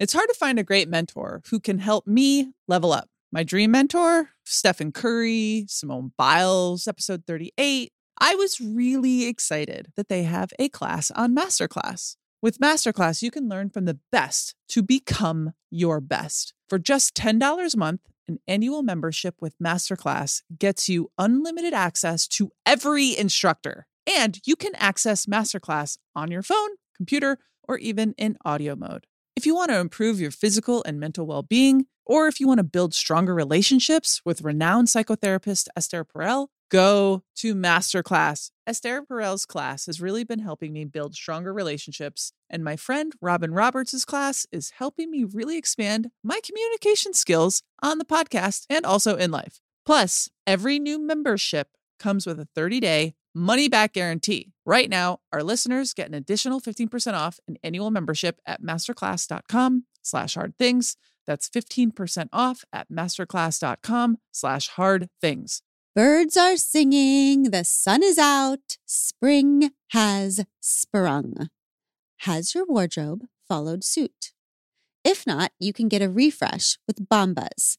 It's hard to find a great mentor who can help me level up. My dream mentor, Stephen Curry, Simone Biles, episode 38. I was really excited that they have a class on Masterclass. With Masterclass, you can learn from the best to become your best. For just $10 a month, an annual membership with Masterclass gets you unlimited access to every instructor. And you can access Masterclass on your phone, computer, or even in audio mode. If you want to improve your physical and mental well being, or if you want to build stronger relationships with renowned psychotherapist Esther Perel, go to Masterclass. Esther Perel's class has really been helping me build stronger relationships, and my friend Robin Roberts' class is helping me really expand my communication skills on the podcast and also in life. Plus, every new membership comes with a 30 day money back guarantee. Right now, our listeners get an additional 15% off an annual membership at masterclass.com slash hard things. That's 15% off at masterclass.com slash hard things. Birds are singing, the sun is out, spring has sprung. Has your wardrobe followed suit? If not, you can get a refresh with Bombas,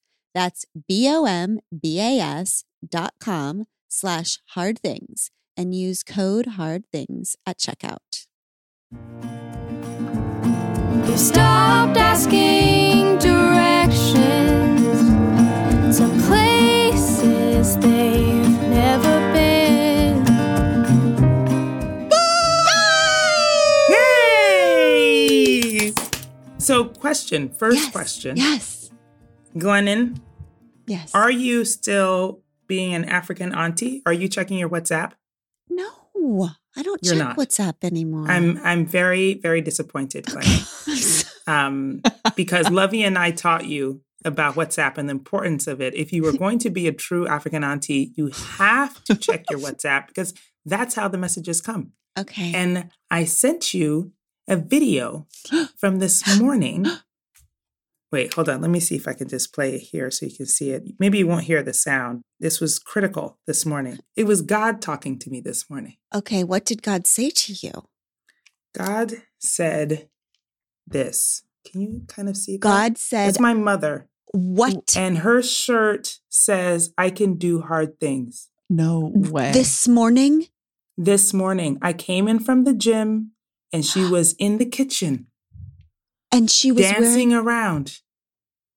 That's B-O-M-B-A-S dot com slash hard things and use code hard things at checkout. You stopped asking directions to places they've never been. Yay! So, question, first Yes, question. Yes. Glennon, Yes. are you still being an African auntie? Are you checking your WhatsApp? no, I don't You're check not. WhatsApp anymore. I'm I'm very very disappointed, Glennon, um, because Lovey and I taught you about WhatsApp and the importance of it. If you were going to be a true African auntie, you have to check your WhatsApp because that's how the messages come. okay. And I sent you a video from this morning. Wait, hold on. Let me see if I can just play it here so you can see it. Maybe you won't hear the sound. This was critical this morning. It was God talking to me this morning. okay. What did God say to you? God said this. Can you kind of see that? God said, It's my mother. What? And her shirt says, I can do hard things. No way. This morning? This morning, I came in from the gym and she was in the kitchen. And she was dancing wearing. around,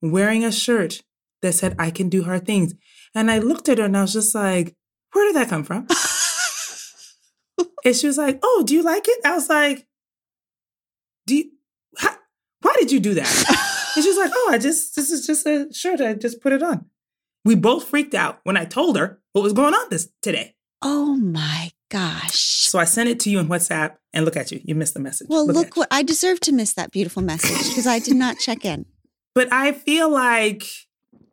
wearing a shirt that said, I can do hard things. And I looked at her and I was just like, where did that come from? and she was like, oh, do you like it? I was like, do you, how, why did you do that? and she was like, oh, I just, this is just a shirt. I just put it on. We both freaked out when I told her what was going on this today. Oh my gosh. So I sent it to you in WhatsApp and look at you. You missed the message. Well, at look what I deserve to miss that beautiful message because I did not check in. But I feel like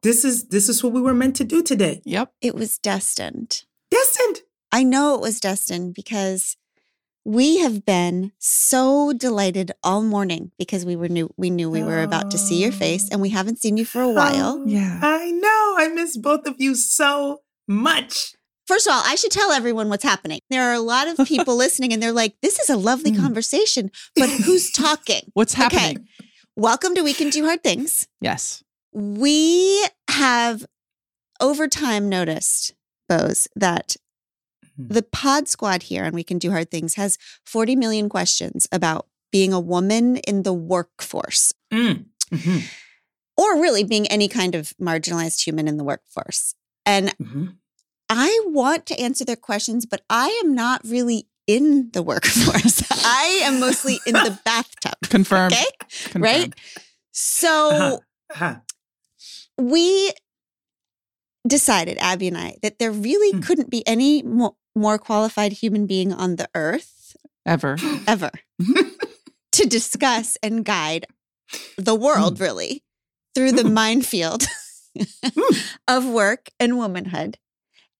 this is this is what we were meant to do today. yep. It was destined. Destined. I know it was destined because we have been so delighted all morning because we were new we knew we were about to see your face and we haven't seen you for a while. Oh, Yeah. I know. I miss both of you so much. First of all, I should tell everyone what's happening. There are a lot of people listening and they're like, this is a lovely Mm. conversation, but who's talking? What's Okay. happening? Welcome to We Can Do Hard Things. Yes. We have over time noticed, Boz, that Mhm. the pod squad here on We Can Do Hard Things has 40 million questions about being a woman in the workforce Mm. Mhm. or really being any kind of marginalized human in the workforce. And Mhm. I want to answer their questions, but I am not really in the workforce. I am mostly in the bathtub. Confirmed. Okay. Confirmed. Right? So Uh-huh. Uh-huh. we decided, Abby and I, that there really Mm. couldn't be any mo- more qualified human being on the earth Ever. ever to discuss and guide the world, really, through the Mm. minefield of work and womanhood.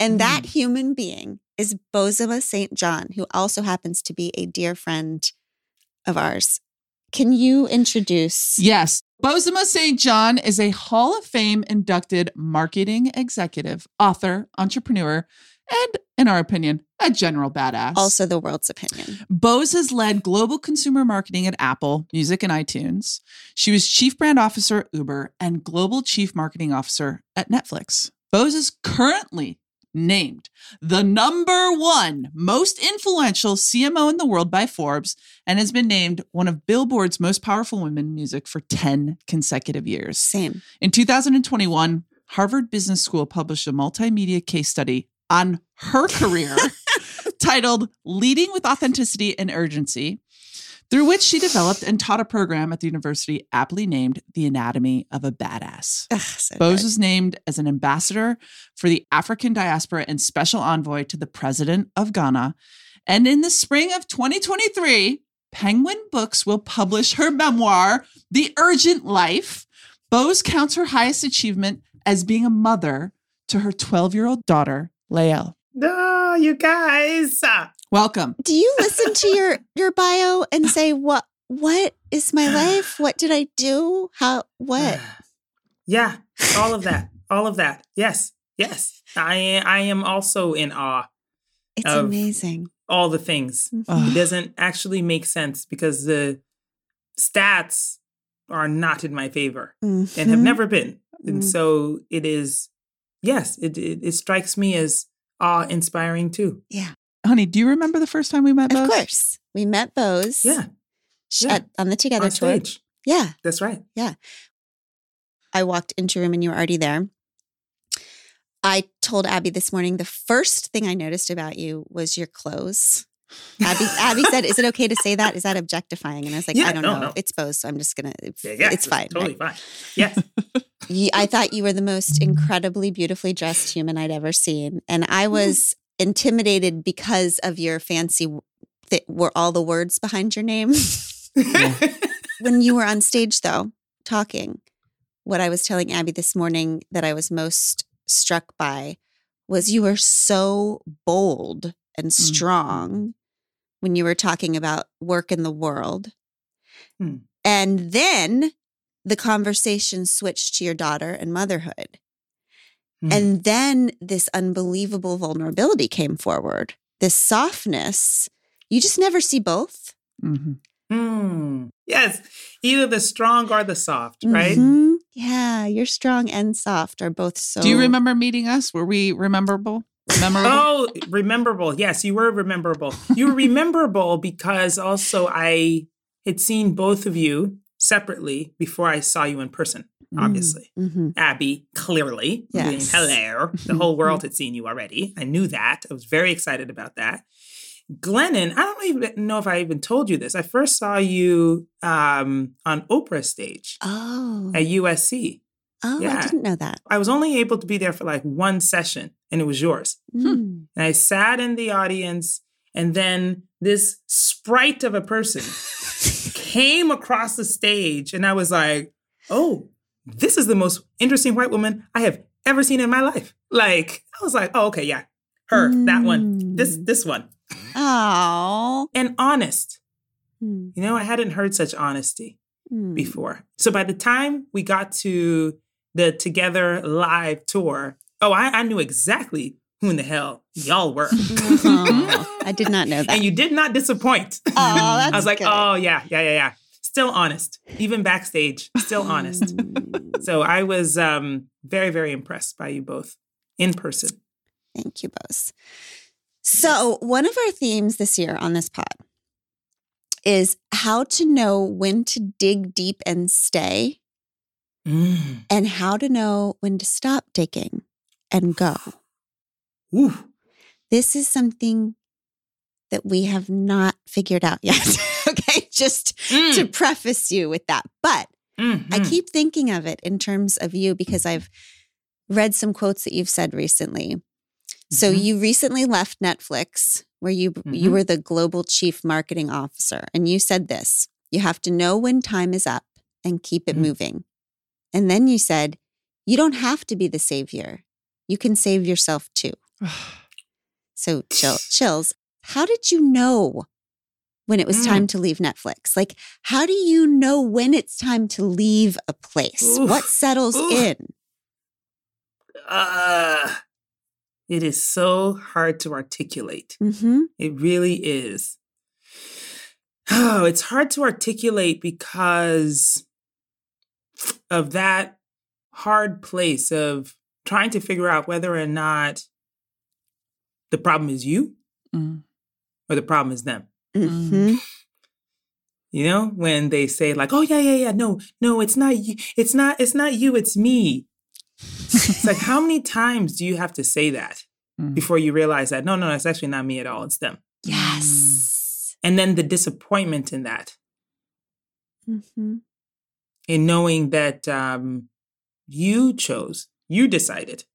And that mm. human being is Bozoma St. John, who also happens to be a dear friend of ours. Can you introduce? Yes. Bozoma St. John is a Hall of Fame inducted marketing executive, author, entrepreneur, and, in our opinion, a general badass. Also, the world's opinion. Boz has led global consumer marketing at Apple, Music, and iTunes. She was chief brand officer at Uber and global chief marketing officer at Netflix. Boz is currently named the number one most influential CMO in the world by Forbes and has been named one of Billboard's most powerful women in music for 10 consecutive years. Same. In 2021, Harvard Business School published a multimedia case study on her career titled Leading with Authenticity and Urgency, through which she developed and taught a program at the university aptly named The Anatomy of a Badass. Ugh, so Boz good. was named as an ambassador for the African diaspora and special envoy to the president of Ghana. And in the spring of 2023, Penguin Books will publish her memoir, The Urgent Life. Boz counts her highest achievement as being a mother to her 12 year old daughter, Lael. No, you guys. Welcome. Do you listen to your your bio and say what what is my life? What did I do? How what? Yeah, all of that. All of that. Yes. Yes. I I am also in awe. It's Of- amazing. All the things. Mhm. It doesn't actually make sense because the stats are not in my favor and have Mhm. never been. And Mm. so it is yes, it it, it strikes me as awe inspiring too. Yeah, Honey, do you remember the first time we met? of Boz? course. We met Boz. Yeah. yeah. at- on the Together On tour. stage. Yeah, That's right. Yeah. I walked into a room and you were already there. I told Abby this morning the first thing I noticed about you was your clothes. Abby, Abby said, "Is it okay to say that? Is that objectifying?" And I was like, Yeah, "I don't no, know. no. It's both, so I'm just gonna. It's, Yeah, yeah, it's fine. Totally right? fine. Yes. I thought you were the most incredibly beautifully dressed human I'd ever seen, and I was intimidated because of your fancy. That were all the words behind your name. when you were on stage, though, talking, what I was telling Abby this morning that I was most struck by was you were so bold and mm-hmm. strong when you were talking about work in the world. Hmm. And then the conversation switched to your daughter and motherhood. Hmm. And then this unbelievable vulnerability came forward, this softness. You just never see both. Mhm. Hmm. Yes. Either the strong or the soft, right? Mhm. Yeah, you're strong and soft are both so. Do you remember meeting us? Were we rememberable? Memorable? Oh, rememberable. Yes, you were rememberable. You were rememberable because also I had seen both of you separately before I saw you in person, Mm. obviously. Mhm. Abby, clearly. Yes. hello. The whole world had seen you already. I knew that. I was very excited about that. Glennon, I don't even know if I even told you this. I first saw you um, on Oprah stage Oh, at USC. Oh, I didn't know that. I was only able to be there for like one session, and it was yours. Mm. And I sat in the audience, and then this sprite of a person came across the stage, and I was like, oh, this is the most interesting white woman I have ever seen in my life. Like, I was like, oh, okay, yeah, her, that one, this, Mm. this one. Oh, And honest. Mm, You know, I hadn't heard such honesty mm. before. So by the time we got to the Together live tour, oh, I, I knew exactly who in the hell y'all were. Oh, I did not know that. and you did not disappoint. oh, that's I was like, good. oh yeah, yeah, yeah, yeah. Still honest, even backstage, still honest. Mm. So I was um, very, very impressed by you both in person. Thank you, Boz. So, one of our themes this year on this pod is how to know when to dig deep and stay, Mm. and how to know when to stop digging and go. Ooh. This is something that we have not figured out yet. okay, just Mm. to preface you with that. But I Mhm. keep thinking of it in terms of you because I've read some quotes that you've said recently. So Mhm. you recently left Netflix where you you Mhm. were the global chief marketing officer and you said this, you have to know when time is up and keep it Mhm. moving. And then you said, you don't have to be the savior. You can save yourself too. So, chill, chills. How did you know when it was Mm. time to leave Netflix? Like, how do you know when it's time to leave a place? Oof. What settles Oof. in? Uh, it is so hard to articulate. Mm-hmm. It really is. Oh, it's hard to articulate because of that hard place of trying to figure out whether or not the problem is you Mm. or the problem is them. Mm-hmm. You know, when they say like, "Oh yeah, yeah, yeah, no, no, it's not you, it's not, it's not you, it's me." It's like, how many times do you have to say that Mm. before you realize that no, no, it's actually not me at all, it's them. Yes. And then the disappointment in that, Mm-hmm. In knowing that um, you chose, you decided,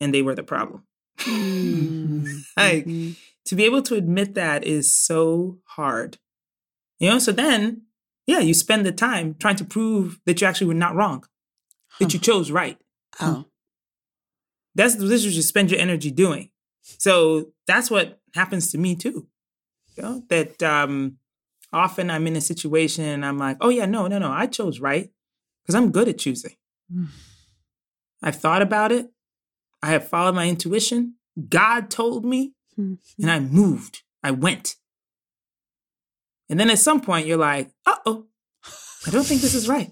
and they were the problem. Mm-hmm. Like, to be able to admit that is so hard. You know, so then, yeah, you spend the time trying to prove that you actually were not wrong, that you chose right. Oh. That's this is what you spend your energy doing. So that's what happens to me too. You know, that um often I'm in a situation and I'm like, oh yeah, no, no, no, I chose right. Because I'm good at choosing. Mm. I've thought about it. I have followed my intuition. God told me, and I moved. I went. And then at some point you're like, uh oh, I don't think this is right.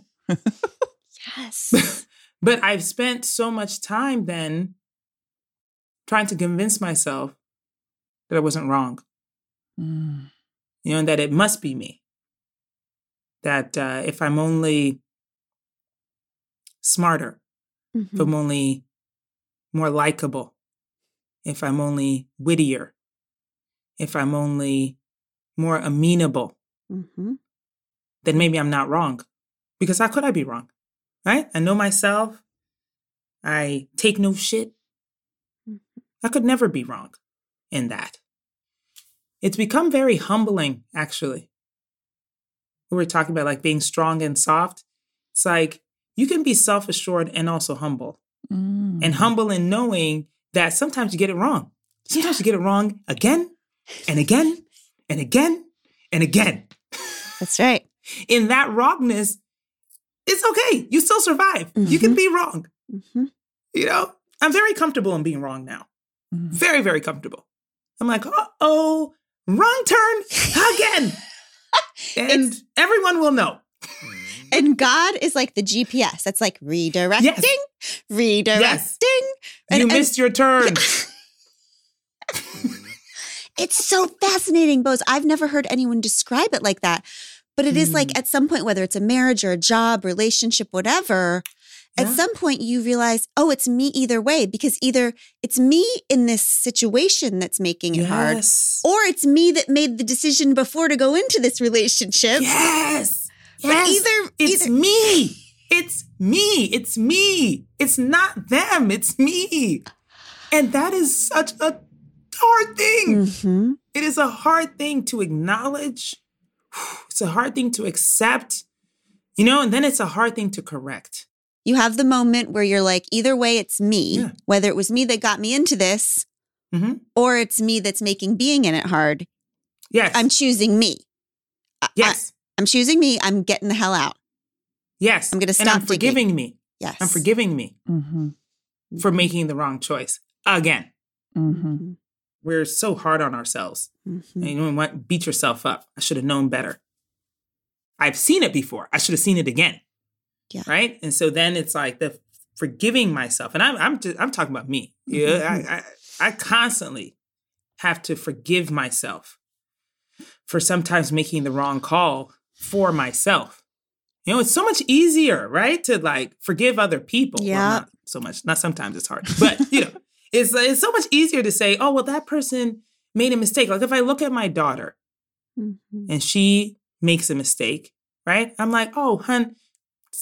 Yes. but I've spent so much time then trying to convince myself that I wasn't wrong, Mm. You know, and that it must be me. That uh, if I'm only smarter, if Mhm. I'm only more likable, if I'm only wittier, if I'm only more amenable, Mhm. then maybe I'm not wrong. Because how could I be wrong? Right? I know myself. I take no shit. I could never be wrong in that. It's become very humbling, actually. We were talking about like being strong and soft. It's like you can be self assured and also humble. Mm. And humble in knowing that sometimes you get it wrong. Sometimes you get it wrong again and again and again and again That's right. in that wrongness, it's okay. You still survive. You can Mhm. be wrong. Mhm. You know, I'm very comfortable in being wrong now. Mm. Very, very comfortable. I'm like, uh oh, wrong turn again. and everyone will know. And God is like the GPS. That's like redirecting, redirecting. And- you and- missed your turn. It's so fascinating, Boz. I've never heard anyone describe it like that. But it is like hmm. at some point, whether it's a marriage or a job, relationship, whatever, at some point you realize, oh, it's me either way, because either it's me in this situation that's making it hard, or it's me that made the decision before to go into this relationship. Yes. But Yes. either, It's either me. It's me. It's me. It's not them. It's me. And that is such a hard thing. Mhm. It is a hard thing to acknowledge. It's a hard thing to accept, you know, and then it's a hard thing to correct. You have the moment where you're like, either way, it's me, Yeah. whether it was me that got me into this, Mhm. or it's me that's making being in it hard. Yes. I'm choosing me. Yes. I, am choosing me. I'm getting the hell out. yes. I'm gonna stop. And I'm stop digging. forgiving me. Yes. I'm forgiving me Mhm. for making the wrong choice again. Mhm. We're so hard on ourselves. Mhm. And you know what? Beat yourself up. I should have known better. I've seen it before. I should have seen it again. Yeah. Right. And so then it's like the forgiving myself, and I'm I'm just I'm talking about me. Yeah. Mhm. I, I I constantly have to forgive myself for sometimes making the wrong call for myself. You know, it's so much easier, right, to like forgive other people. Well, Yeah. not so much. Not sometimes it's hard, but you know, it's it's so much easier to say, oh well, that person made a mistake. Like if I look at my daughter Mhm. and she makes a mistake, right? I'm like, oh, hun,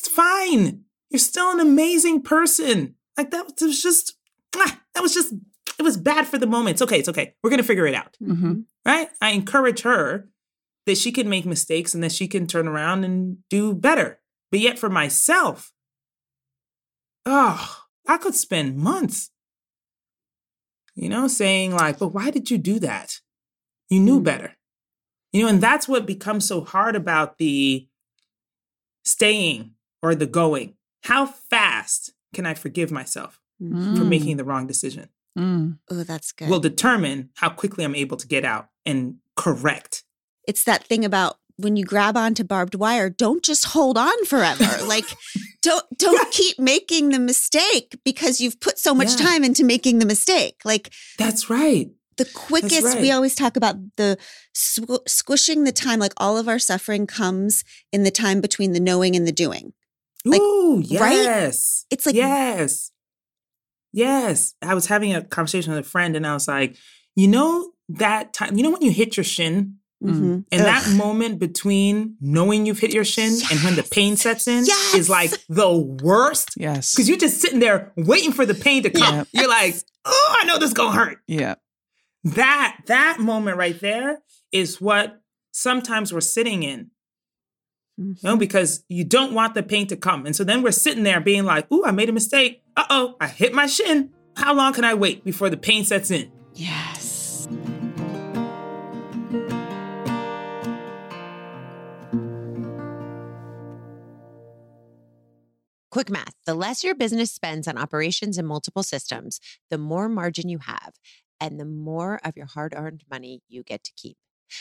it's fine. You're still an amazing person. Like that was, just, that was just, it was bad for the moment. It's okay. It's okay. We're gonna figure it out, Mhm. right? I encourage her that she can make mistakes and that she can turn around and do better But yet for myself, oh, I could spend months, you know, saying like, but why did you do that? You knew Mm. better. You know, and that's what becomes so hard about the staying or the going. How fast can I forgive myself for Mm. making the wrong decision? Mm. Oh, that's good. Will determine how quickly I'm able to get out and correct. it's that thing about when you grab onto barbed wire, don't just hold on forever. like don't don't keep making the mistake because you've put so much Yeah. time into making the mistake. Like That's right. the quickest we always talk about the squ- squishing the time like all of our suffering comes in the time between the knowing and the doing. Like, Ooh, right? yes. It's like yes. Yes. I was having a conversation with a friend and I was like, you know, that time, you know, when you hit your shin mhm. and that moment between knowing you've hit your shin and when the pain sets in Yes. is like the worst Yes. because you're just sitting there waiting for the pain to come. Yeah. You're like, oh, I know this is going to hurt. yeah. That, that moment right there is what sometimes we're sitting in. You know, because you don't want the pain to come. And so then we're sitting there being like, ooh, I made a mistake. Uh oh, I hit my shin. How long can I wait before the pain sets in? Yes. Quick math the less your business spends on operations and multiple systems, the more margin you have, and the more of your hard earned money you get to keep.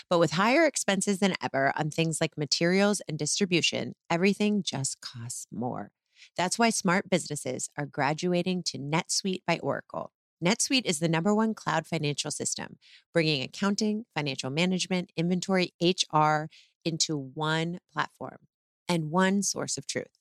But with higher expenses than ever on things like materials and distribution, everything just costs more. That's why smart businesses are graduating to NetSuite by Oracle. NetSuite is the number one cloud financial system, bringing accounting, financial management, inventory, HR into one platform and one source of truth.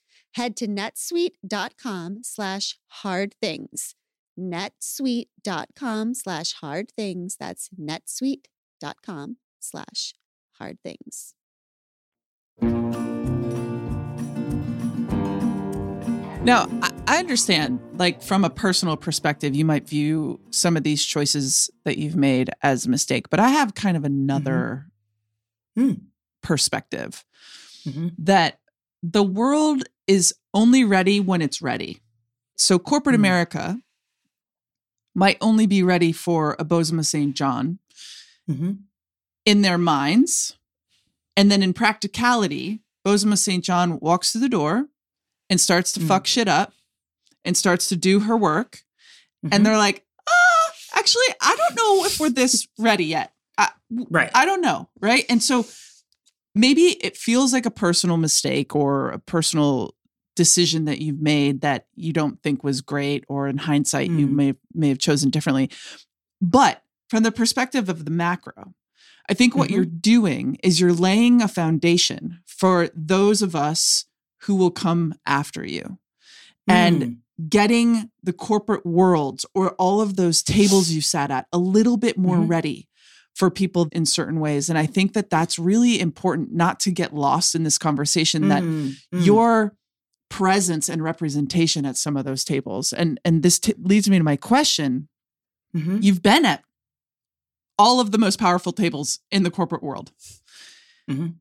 Head to netsuite.com slash hard things. netsuite.com slash hard things. That's netsuite.com slash hard things. Now, I, I understand, like, from a personal perspective, you might view some of these choices that you've made as a mistake, but I have kind of another Hmm. perspective Mhm. that the world is only ready when it's ready. So, corporate Hmm. America might only be ready for a Bozoma St. John Mhm. in their minds. And then in practicality, Bozoma St. John walks through the door and starts to Mm. fuck shit up and starts to do her work. And they're like, uh, actually, I don't know if we're this ready yet. I, right. I don't know. Right. And so maybe it feels like a personal mistake or a personal decision that you've made that you don't think was great, or in hindsight, you Mm. may, may have chosen differently. But from the perspective of the macro, I think what Mhm. you're doing is you're laying a foundation for those of us who will come after you. And Mm. getting the corporate worlds or all of those tables you sat at a little bit more Mhm. ready for people in certain ways. And I think that that's really important not to get lost in this conversation that Mm. Mm. your presence and representation at some of those tables. And and this t- leads me to my question. Mhm. You've been at all of the most powerful tables in the corporate world. Mhm.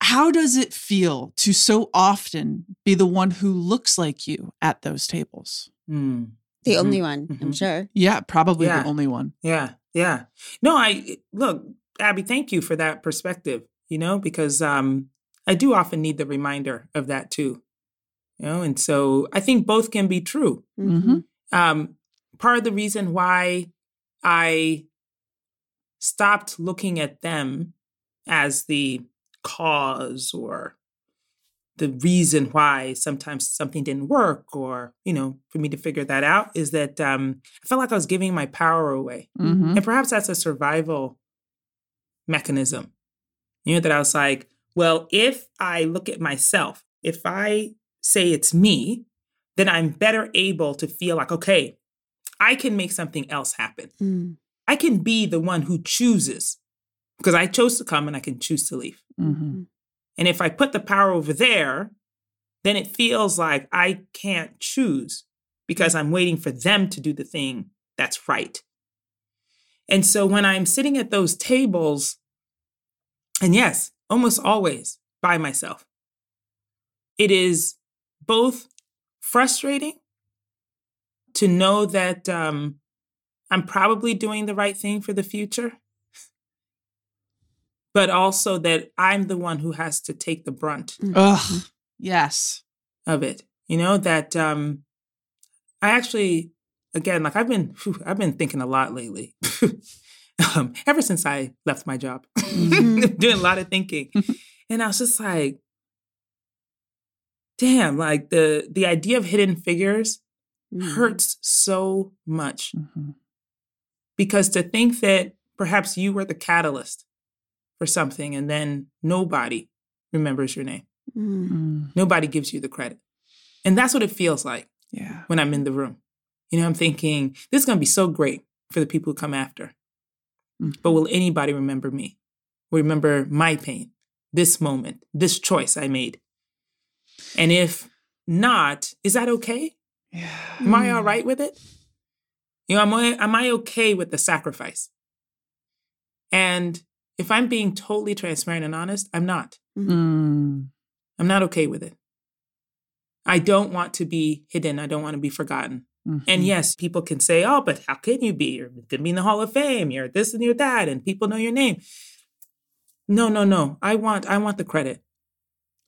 How does it feel to so often be the one who looks like you at those tables? Mm. The Mhm. only one, I'm Mhm. sure. Yeah, probably Yeah. the only one. Yeah, yeah. No, I look, Abby, thank you for that perspective, you know, because um I do often need the reminder of that too. You know, and so I think both can be true. Mhm. Um part of the reason why I stopped looking at them as the cause or the reason why sometimes something didn't work or you know for me to figure that out is that um, i felt like i was giving my power away Mhm. and perhaps that's a survival mechanism. You know, that I was like, well, if I look at myself, if I say it's me, then I'm better able to feel like, okay, I can make something else happen. Mm. I can be the one who chooses because I chose to come and I can choose to leave. Mhm. And if I put the power over there, then it feels like I can't choose because I'm waiting for them to do the thing that's right. And so when I'm sitting at those tables, and yes, almost always by myself, it is both frustrating to know that um, I'm probably doing the right thing for the future, but also that I'm the one who has to take the brunt Ugh. Yes. of it. You know that um, I actually, again, like I've been, phew, I've been thinking a lot lately. um, ever since I left my job, Mhm. doing a lot of thinking, and I was just like, "Damn!" Like the the idea of hidden figures Mm. hurts so much Mhm. because to think that perhaps you were the catalyst for something, and then nobody remembers your name, Mm. Mm. nobody gives you the credit, and that's what it feels like. Yeah. when I'm in the room. You know, I'm thinking, this is going to be so great for the people who come after. Mhm. But will anybody remember me? Remember my pain, this moment, this choice I made? And if not, is that okay? Yeah. Am I all right with it? You know, am I, am I okay with the sacrifice? And if I'm being totally transparent and honest, I'm not. Mm. I'm not okay with it. I don't want to be hidden. I don't want to be forgotten. Mhm. And yes, people can say, oh, but how can you be? You're going to be in the Hall of Fame. You're this and you're that, and people know your name. No, no, no. I want, I want the credit.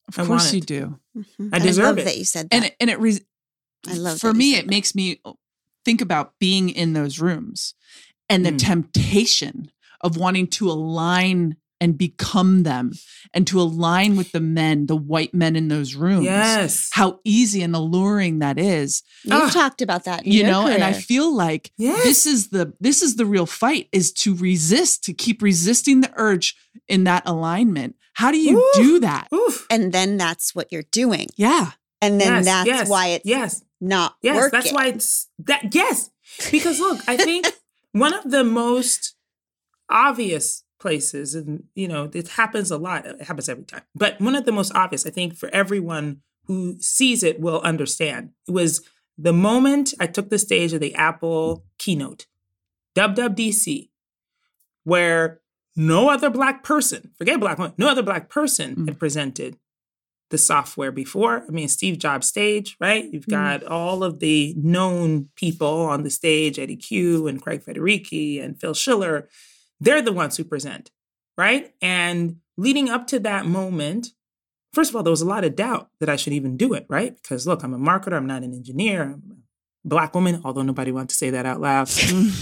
Of I course want you it. do. Mhm. I And deserve love it. that you said that. And it, and it re- I love for me it that. makes me think about being in those rooms and the Mm. temptation of wanting to align and become them and to align with the men, the white men in those rooms. Yes. How easy and alluring that is. You've Ah. talked about that. in you your know and i feel like Yes. this is the this is the real fight is to resist to keep resisting the urge in that alignment how do you Ooh. do that Oof. and then that's what you're doing. yeah And then yes, that's yes, why it's yes, not yes. working. That's why it's that. Yes, because look, I think one of the most obvious places, and you know, it happens a lot. It happens every time, but one of the most obvious, I think, for everyone who sees it will understand. It was the moment I took the stage of the Apple keynote, WWDC, where no other black person, forget black woman, no other black person Mm. had presented the software before. I mean, Steve Jobs stage, right? You've Mm. got all of the known people on the stage, Eddy Cue and Craig Federighi and Phil Schiller. They're the ones who present, right? And leading up to that moment, first of all, there was a lot of doubt that I should even do it, right? Because look, I'm a marketer, I'm not an engineer, I'm black woman, although nobody wants to say that out loud,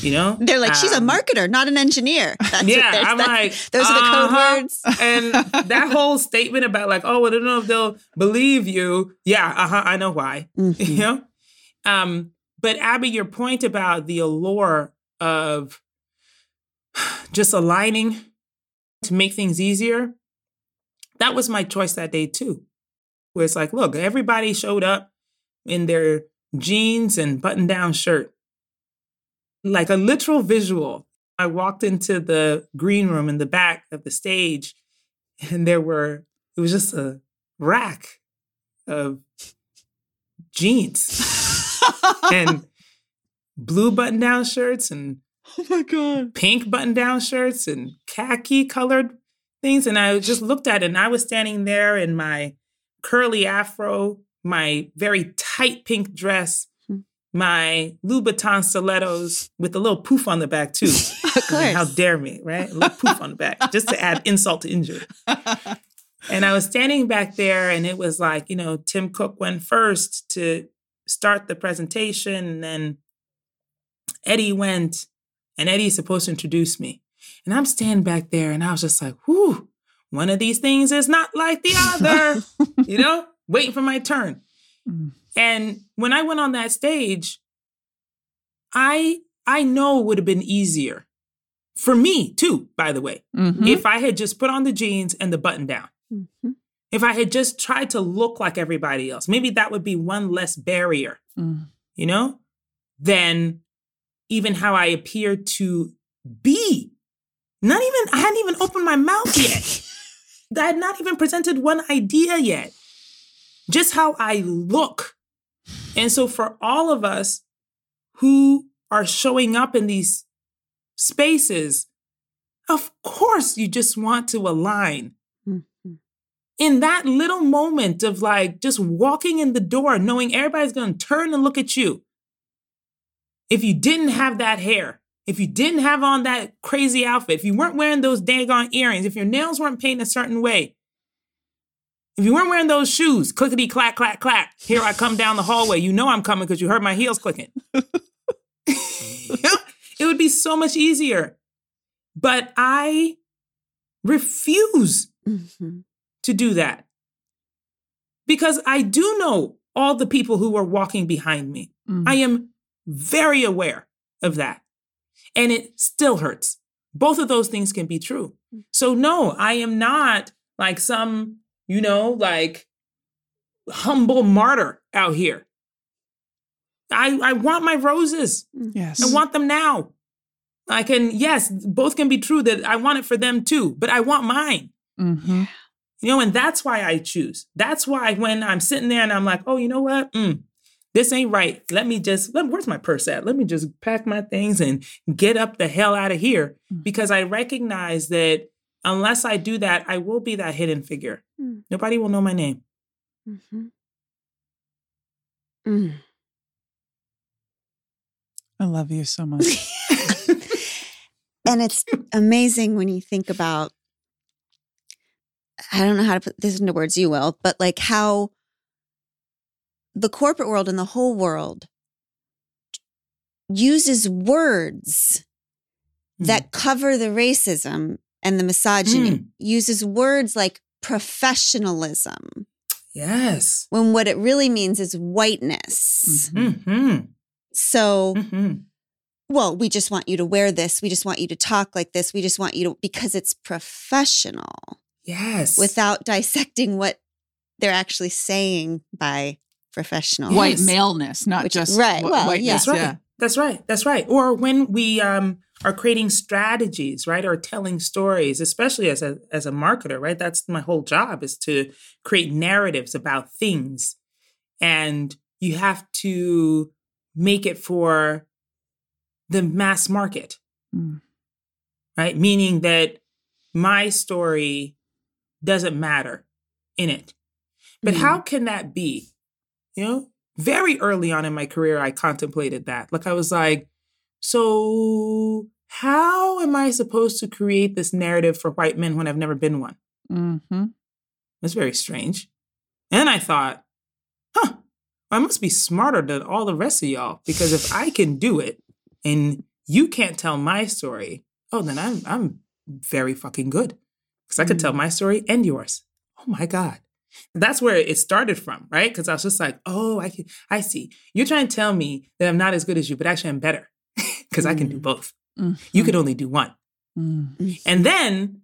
you know? They're like, she's a Um, marketer, not an engineer. That's yeah, I'm like, those are the code uh-huh. words. And that whole statement about like, oh, I don't know if they'll believe you. Yeah, uh huh. I know why. You Mhm. know. Um, but Abby, your point about the allure of just aligning to make things easier, that was my choice that day too. Where it's like, look, everybody showed up in their jeans and button down shirt. Like a literal visual. I walked into the green room in the back of the stage, and there were, it was just a rack of jeans and blue button down shirts and oh my god pink button down shirts and khaki colored things. And I just looked at it and I was standing there in my curly afro, my very tight pink dress, Hmm. my Louboutin stilettos with a little poof on the back too. Of I mean, how dare me, right? A little poof on the back just to add insult to injury. And I was standing back there, and it was like, you know, Tim Cook went first to start the presentation, and then Eddy went, and Eddy's supposed to introduce me. And I'm standing back there, and I was just like, whew, one of these things is not like the other, you know, waiting for my turn. Mm. And when I went on that stage, I I know it would have been easier for me too, by the way, Mhm. if I had just put on the jeans and the button down. Mhm. if I had just tried to look like everybody else, maybe that would be one less barrier, Mm. you know, than even how I appear to be. Not even, I hadn't even opened my mouth yet. I had not even presented one idea yet. Just how I look. And so, for all of us who are showing up in these spaces, of course, you just want to align Mhm. in that little moment of like just walking in the door, knowing everybody's going to turn and look at you. If you didn't have that hair, if you didn't have on that crazy outfit, if you weren't wearing those daggone earrings, if your nails weren't painted a certain way, if you weren't wearing those shoes, clickety clack, clack, clack, here I come down the hallway. You know I'm coming because you heard my heels clicking. It would be so much easier. But I refuse Mhm. to do that because I do know all the people who are walking behind me. Mm. I am very aware of that. And it still hurts. Both of those things can be true. So, no, I am not like some, you know, like humble martyr out here. I, I want my roses. yes. I want them now. I can, yes, both can be true that I want it for them too, but I want mine. Mhm. You know, and that's why I choose. That's why when I'm sitting there and I'm like, oh, you know what? Mm, this ain't right. Let me just, let, where's my purse at? Let me just pack my things and get up the hell out of here Mm. because I recognize that unless I do that, I will be that hidden figure. Mm. Nobody will know my name. Mhm. Mm. I love you so much. and it's amazing when you think about I don't know how to put this into words, you will, but like how the corporate world and the whole world uses words that cover the racism and the misogyny, Mm. uses words like professionalism, Yes. when what it really means is whiteness. Mhm. Mm-hmm. So, Mm-hmm. well, we just want you to wear this. We just want you to talk like this. We just want you to, because it's professional Yes. without dissecting what they're actually saying by professional. Yes. White maleness, not Which- just right, wh- well, whiteness. yeah. That's right. Yeah. That's right. That's right. Or when we um, are creating strategies, right, or telling stories, especially as a as a marketer, right? That's my whole job is to create narratives about things, and you have to make it for the mass market, Mm. right? Meaning that my story doesn't matter in it. But Mm. how can that be? You know, very early on in my career, I contemplated that. Like, I was like, so how am I supposed to create this narrative for white men when I've never been one? Mhm. That's very strange. And I thought, huh, I must be smarter than all the rest of y'all because if I can do it and you can't tell my story, oh, then I'm I'm very fucking good because I could tell my story and yours. Oh my god, that's where it started from, right? Because I was just like, oh, I can, I see. You're trying to tell me that I'm not as good as you, but actually I'm better because I can do Mm. both. Mhm. You could only do one. Mm. And then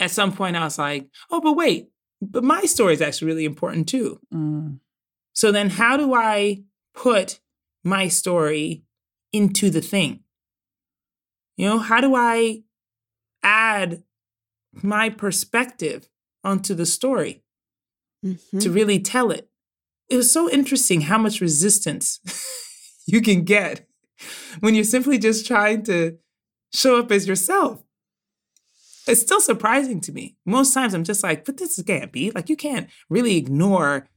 at some point, I was like, oh, but wait, but my story is actually really important too. Mm. So then, how do I put my story into the thing? You know, how do I add my perspective onto the story Mhm. to really tell it? It was so interesting how much resistance you can get when you're simply just trying to show up as yourself. It's still surprising to me. Most times I'm just like, but this can't be. Like, you can't really ignore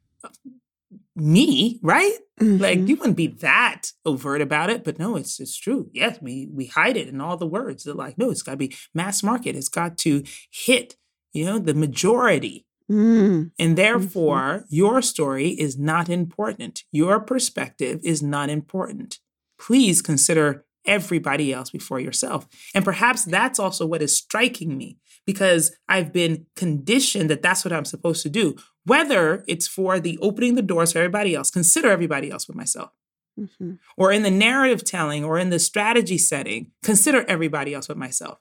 me, right? Like, Mhm. you wouldn't be that overt about it, but no, it's it's true. Yes, we we hide it in all the words. They're like, no, it's got to be mass market. It's got to hit, you know, the majority. Mm. And therefore, your story is not important. Your perspective is not important. Please consider everybody else before yourself. And perhaps that's also what is striking me because I've been conditioned that that's what I'm supposed to do. Whether it's for the opening the doors for everybody else, consider everybody else with myself. Mhm. Or in the narrative telling or in the strategy setting, consider everybody else with myself.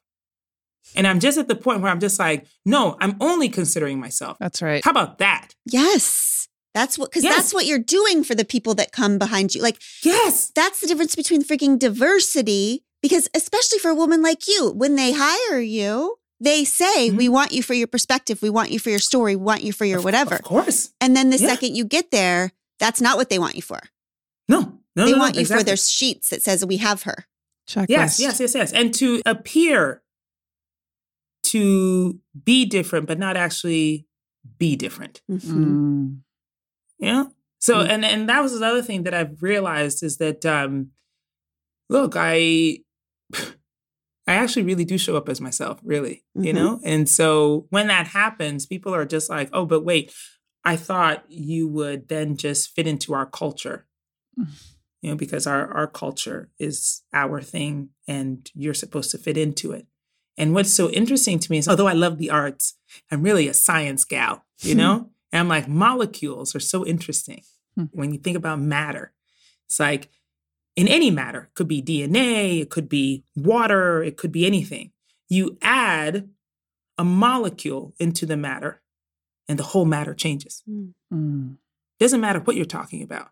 And I'm just at the point where I'm just like, no, I'm only considering myself. That's right. How about that? Yes. That's what, because Yes. that's what you're doing for the people that come behind you. Like, Yes. that's the difference between freaking diversity. Because, especially for a woman like you, when they hire you, they say, Mhm. We want you for your perspective. We want you for your story. We want you for your whatever. Of course. And then the Yeah. second you get there, that's not what they want you for. No. No. they no, no, want you for their sheets that says, We have her. Checklist. Yes, yes, yes, yes. And to appear to be different, but not actually be different. Mhm. Mm. Yeah. So Mm. and and that was another thing that I've realized is that um look, I I actually really do show up as myself, really, you Mhm. know? And so when that happens, people are just like, "Oh, but wait, I thought you would then just fit into our culture." You know, because our our culture is our thing and you're supposed to fit into it. And what's so interesting to me is although I love the arts, I'm really a science gal, you know? And I'm like, molecules are so interesting Hmm. when you think about matter. It's like in any matter, it could be DNA, it could be water, it could be anything. You add a molecule into the matter, and the whole matter changes. Mm. Doesn't matter what you're talking about.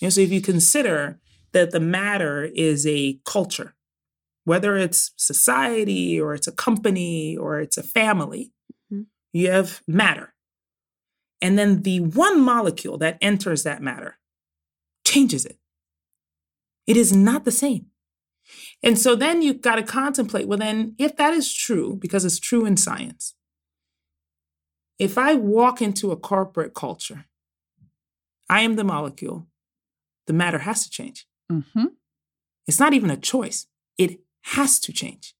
You know, so if you consider that the matter is a culture, whether it's society or it's a company or it's a family, Mhm. you have matter. And then the one molecule that enters that matter changes it. It is not the same. And so then you've got to contemplate well, then, if that is true, because it's true in science, if I walk into a corporate culture, I am the molecule, the matter has to change. hmm It's not even a choice, it has to change.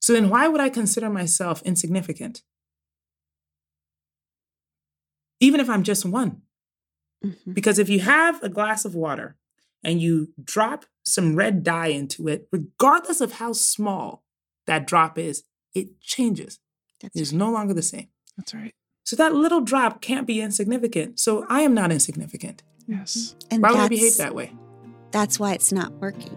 So then, why would I consider myself insignificant? Even if I'm just one. Mhm. Because if you have a glass of water and you drop some red dye into it, regardless of how small that drop is, it changes. That's It is no longer the same. That's right. So that little drop can't be insignificant. So I am not insignificant. Yes. And Why would I that's- behave that way? That's why it's not working.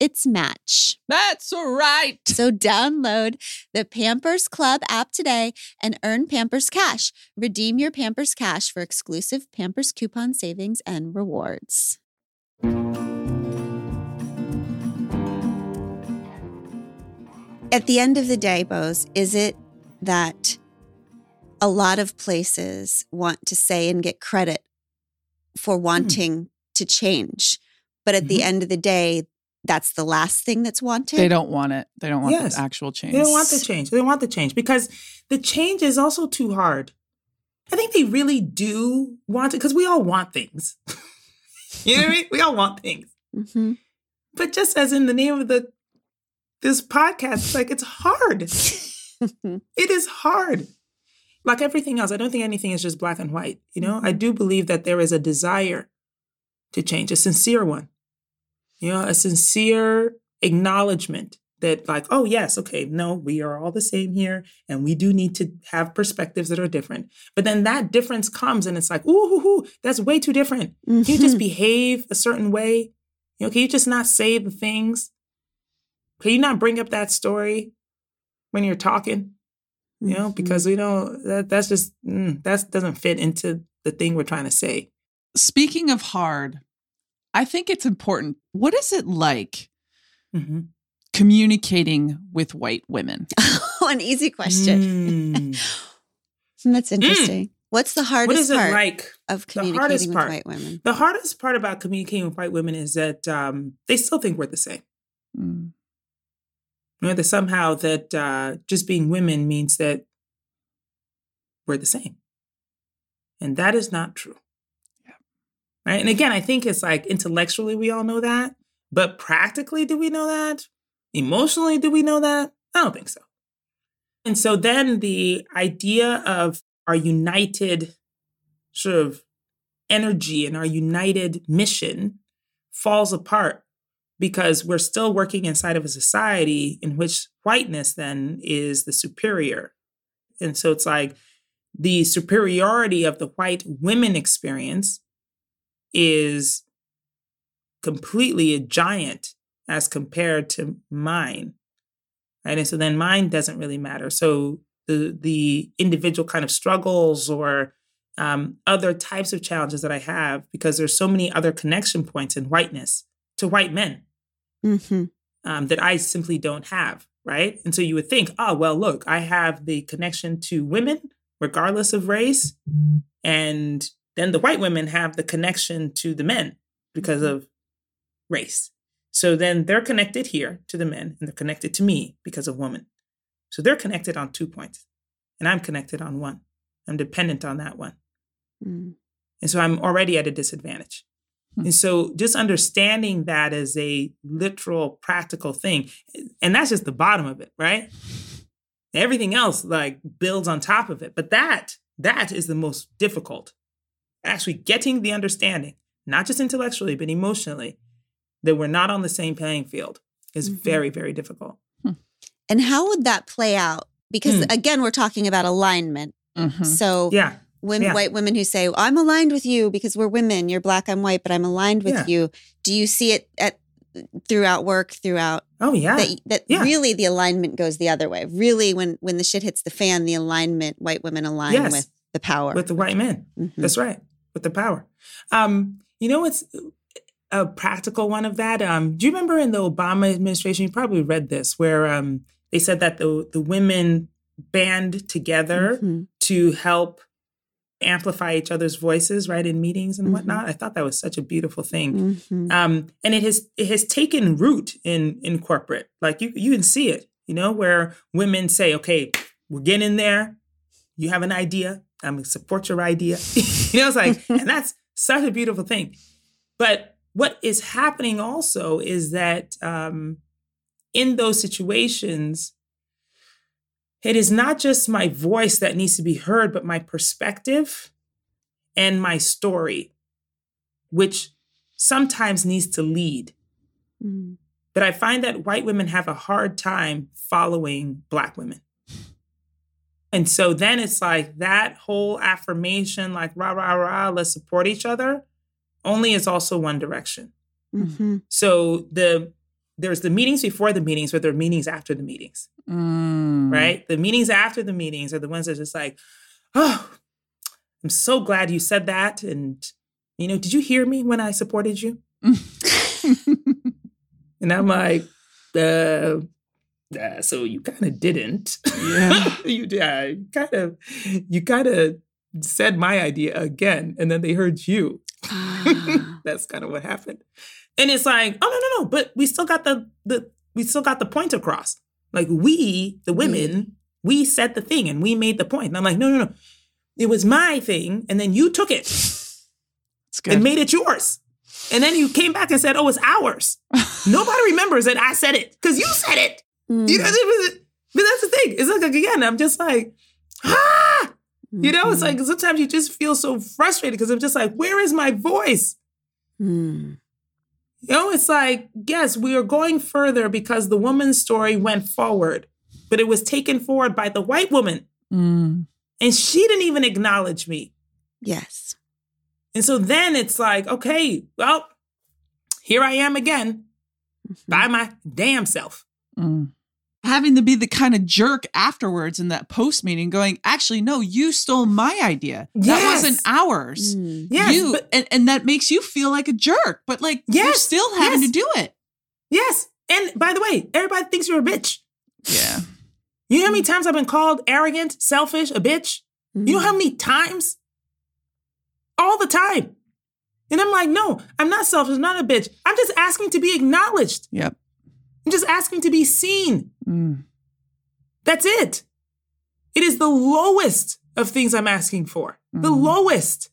its match. That's right. So download the Pampers Club app today and earn Pampers Cash. Redeem your Pampers Cash for exclusive Pampers coupon savings and rewards. At the end of the day, Boz, is it that a lot of places want to say and get credit for wanting to change, but at the Mhm. end of the day, that's the last thing that's wanted? They don't want it. They don't want Yes. the actual change. They don't want the change. They don't want the change because the change is also too hard. I think they really do want it because we all want things. you know what I mean? We all want things. Mhm. But just as in the name of the this podcast, it's like it's hard. It is hard. Like everything else, I don't think anything is just black and white. You know, I do believe that there is a desire to change, a sincere one. You know, a sincere acknowledgement that, like, oh, yes, okay, no, we are all the same here, and we do need to have perspectives that are different. But then that difference comes, and it's like, ooh, hoo, hoo, that's way too different. Can you just Mhm. behave a certain way? You know, can you just not say the things? Can you not bring up that story when you're talking? You know, Mhm. because we know that that's just mm, that doesn't fit into the thing we're trying to say. Speaking of hard, I think it's important. What is it like hmm communicating with white women. Oh, an easy question. Mm. That's interesting. What's the hardest is it part like? of communicating with part? white women? The hardest part about communicating with white women is that um, they still think we're the same. Mm. You know, that somehow that uh, just being women means that we're the same. And that is not true. Right. And again, I think it's like intellectually we all know that, but practically do we know that? Emotionally, do we know that? I don't think so. And so then the idea of our united sort of energy and our united mission falls apart because we're still working inside of a society in which whiteness then is the superior. And so it's like the superiority of the white women experience is completely a giant as compared to mine. Right. And so then mine doesn't really matter. So the the individual kind of struggles or um, other types of challenges that I have because there's so many other connection points in whiteness to white men hmm um, that I simply don't have, right? And so you would think, oh, well, look, I have the connection to women, regardless of race. And then the white women have the connection to the men because of race. So then they're connected here to the men and they're connected to me because of woman. So they're connected on two points and I'm connected on one. I'm dependent on that one. Mm. And so I'm already at a disadvantage. Hmm. And so just understanding that as a literal practical thing, and that's just the bottom of it, right? Everything else like builds on top of it. But that, that is the most difficult. Actually getting the understanding, not just intellectually, but emotionally, that we're not on the same playing field is Mhm. very, very difficult. And how would that play out? Because Hmm. again, we're talking about alignment. Mhm. So Yeah. women, Yeah. white women who say, "I'm aligned with you because we're women. You're black, I'm white, but I'm aligned with Yeah. you." Do you see it at throughout work, throughout Oh, yeah. that? That Yeah. really the alignment goes the other way. Really, when when the shit hits the fan, the alignment, white women align Yes. with the power. With the white men. Mhm. That's right. With the power. Um, you know what's a practical one of that? Um, do you remember in the Obama administration, you probably read this, where um, they said that the the women band together Mhm. to help amplify each other's voices, right, in meetings and Mhm. whatnot. I thought that was such a beautiful thing. Mhm. Um, and it has it has taken root in in corporate. Like you you can see it, you know, where women say, "Okay, we're getting in there. You have an idea. I'm gonna support your idea." you know, it's like, and that's such a beautiful thing. But what is happening also is that um, in those situations, it is not just my voice that needs to be heard, but my perspective and my story, which sometimes needs to lead. Mhm. But I find that white women have a hard time following black women. And so then it's like that whole affirmation, like rah, rah, rah, let's support each other, only is also one direction. Mhm. So the there's the meetings before the meetings, but there are meetings after the meetings, Mm. right? The meetings after the meetings are the ones that are just like, oh, I'm so glad you said that. And, you know, did you hear me when I supported you? And I'm like, uh, uh so you kind of didn't. Yeah. you you kind of you kind of said my idea again, and then they heard you. Ah. That's kind of what happened. And it's like, oh no, no, no, but we still got the the we still got the point across. Like we, the women, we said the thing and we made the point. And I'm like, no, no, no. It was my thing, and then you took it It's good. and made it yours. And then you came back and said, oh, it's ours. Nobody remembers that I said it because you said it. Mm. You know, it but that's the thing. It's like again, I'm just like, ah, you know, it's Mhm. like sometimes you just feel so frustrated because I'm just like, where is my voice? Mm. You know, it's like, yes, we are going further because the woman's story went forward, but it was taken forward by the white woman, Mm. and she didn't even acknowledge me. Yes. And so then it's like, okay, well, here I am again Mhm. by my damn self. Mm. Having to be the kind of jerk afterwards in that post meeting, going, actually, no, you stole my idea. That wasn't ours. Mm. Yes, you but and, and that makes you feel like a jerk, but like you're still having yes. to do it. Yes. And by the way, everybody thinks you're a bitch. Yeah. You know how many times I've been called arrogant, selfish, a bitch? You know how many times? All the time. And I'm like, no, I'm not selfish, I'm not a bitch. I'm just asking to be acknowledged. Yep. I'm just asking to be seen. Mm. That's it. It is the lowest of things I'm asking for. The Mhm. lowest.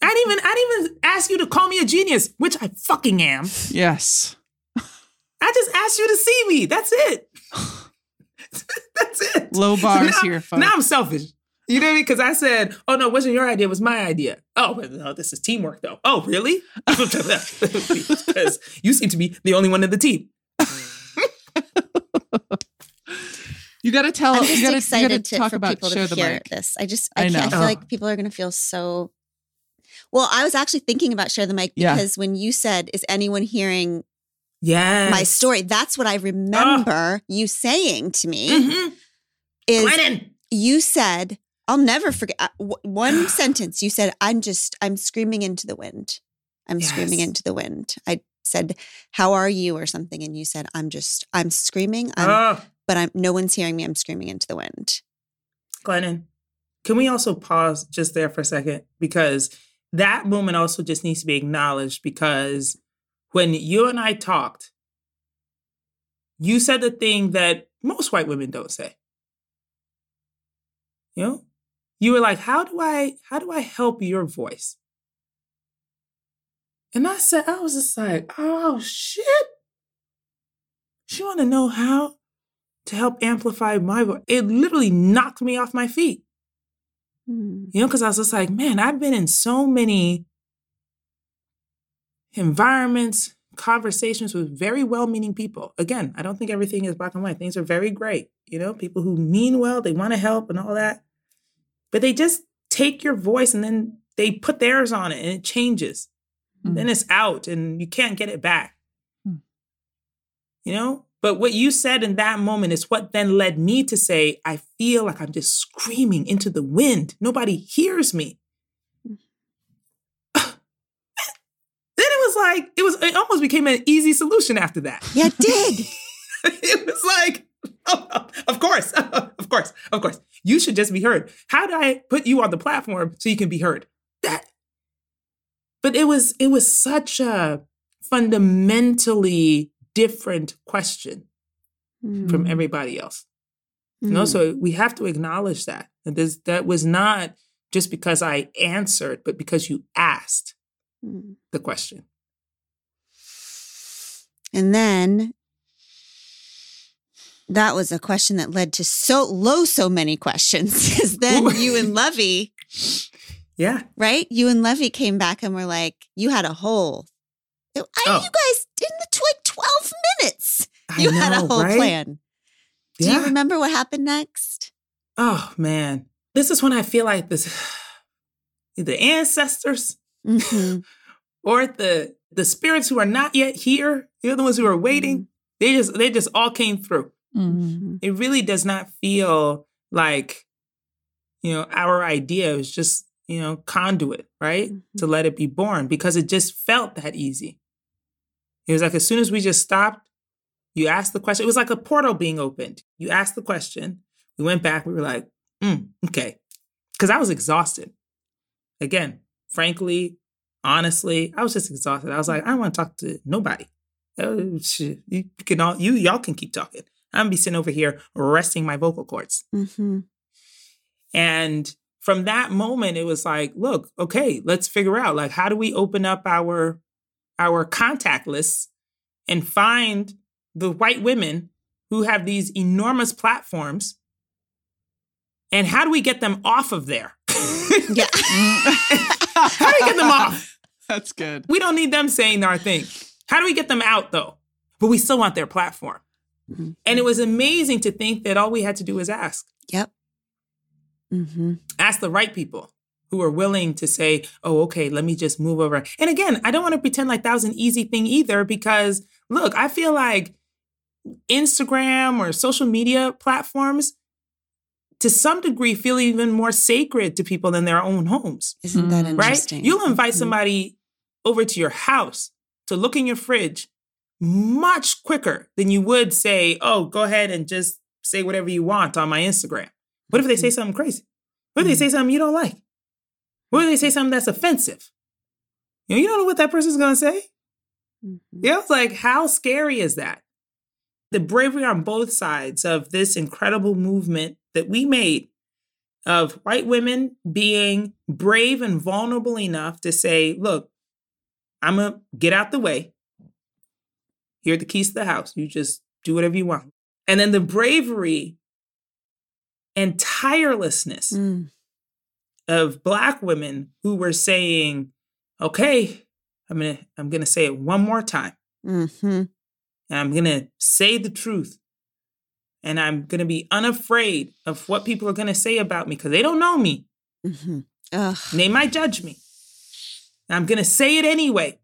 I didn't even I didn't even ask you to call me a genius, which I fucking am. Yes. I just asked you to see me. That's it. That's it. Low bars now, here, folks. Now I'm selfish. You know what I mean? Because I said, "Oh no, it wasn't your idea. It was my idea." Oh, no, this is teamwork, though. Oh, really? Because you seem to be the only one in the team. You got to tell. I'm you just gotta, excited you to, gotta talk for about people share to the hear mic. this. I just, I I, can't, I feel Oh. like people are going to feel so. Well, I was actually thinking about share the mic Yeah. because when you said, "Is anyone hearing Yes. my story?" That's what I remember you saying to me. Mhm. Is Glennon. you said, "I'll never forget." uh, One sentence you said, "I'm just, I'm screaming into the wind. I'm screaming into the wind." I said, "How are you?" or something, and you said, "I'm just, I'm screaming, I'm, Oh, but I'm no one's hearing me. I'm screaming into the wind." Glennon. Can we also pause just there for a second? Because that moment also just needs to be acknowledged because when you and I talked, you said the thing that most white women don't say. You know? You were like, how do I how do I help your voice? And I said, I was just like, oh shit. She wanna know how to help amplify my voice. It literally knocked me off my feet. Hmm. You know, because I was just like, man, I've been in so many environments, conversations with very well meaning people. Again, I don't think everything is black and white. Things are very great. You know, people who mean well, they want to help and all that. But they just take your voice and then they put theirs on it and it changes. Mm. Then it's out and you can't get it back. Hmm. You know? But what you said in that moment is what then led me to say, I feel like I'm just screaming into the wind. Nobody hears me. then it was like, it was it almost became an easy solution after that. Yeah, it did. it was like, oh, of course, of course, of course. You should just be heard. How do I put you on the platform so you can be heard? But it was it was such a fundamentally different question from Mm. everybody else. You know, Mm. so we have to acknowledge that. That this that was not just because I answered, but because you asked Mm. the question. And then that was a question that led to so low so many questions because then you and Luvvie, Yeah. right? You and Luvvie came back and were like, you had a whole. I, Oh. You guys in the tw- like twelve minutes. I You had a whole right? plan. Do Yeah. you remember what happened next? Oh man. This is when I feel like this the ancestors Mhm. or the the spirits who are not yet here, you're the ones who are waiting. They just they just all came through. Mhm. It really does not feel like, you know, our idea was just, you know, conduit, right? To let it be born because it just felt that easy. It was like as soon as we just stopped, you asked the question. It was like a portal being opened. You asked the question. We went back. We were like, mm, okay. Because I was exhausted. Again, frankly, honestly, I was just exhausted. I was like, I don't want to talk to nobody. Oh. You can all you y'all can keep talking. I'm gonna be sitting over here resting my vocal cords. Mhm. And from that moment, it was like, look, okay, let's figure out like how do we open up our our contact lists and find the white women who have these enormous platforms and how do we get them off of there? Yeah. how do we get them off? That's good. We don't need them saying our thing. How do we get them out though? But we still want their platform. Mhm. And it was amazing to think that all we had to do was ask. Yep. Hmm ask the right people who are willing to say, oh, okay, let me just move over. And again, I don't want to pretend like that was an easy thing either, because look, I feel like Instagram or social media platforms to some degree feel even more sacred to people than their own homes, Isn't that Mm. right? You'll invite Mhm. somebody over to your house to look in your fridge, much quicker than you would say, oh, go ahead and just say whatever you want on my Instagram. What if they say something crazy? What if they say something you don't like? What if they say something that's offensive? You know, you don't know what that person's gonna say. Mhm. Yeah, it's like, how scary is that? The bravery on both sides of this incredible movement that we made of white women being brave and vulnerable enough to say, look, I'm gonna get out the way. Here are the keys to the house. You just do whatever you want. And then the bravery and tirelessness Mm. of black women who were saying, okay, I'm gonna I'm gonna say it one more time. Mhm. And I'm to say the truth. And I'm to be unafraid of what people are to say about me because they don't know me. Mhm. They might judge me. And I'm to say it anyway.